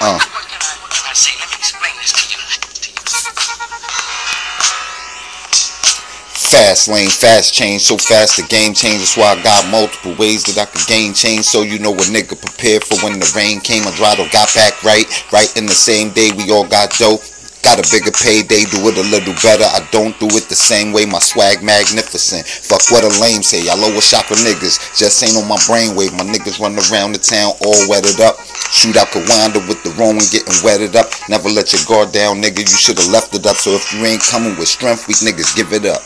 Let me explain this to you. Fast lane, fast change, so fast the game changes. Why I got multiple ways that I could gain change. So you know a nigga prepared for when the rain came. I Andrado got back right, right in the same day we all got dope. Got a bigger payday, do it a little better. I don't do it the same way, my swag magnificent. Fuck what a lame say, y'all lower shopper niggas. Just ain't on my brainwave, my niggas run around the town all wetted up. Shoot out Kawanda with the wrong getting wetted up. Never let your guard down, nigga, you should've left it up. So if you ain't coming with strength, weak niggas give it up.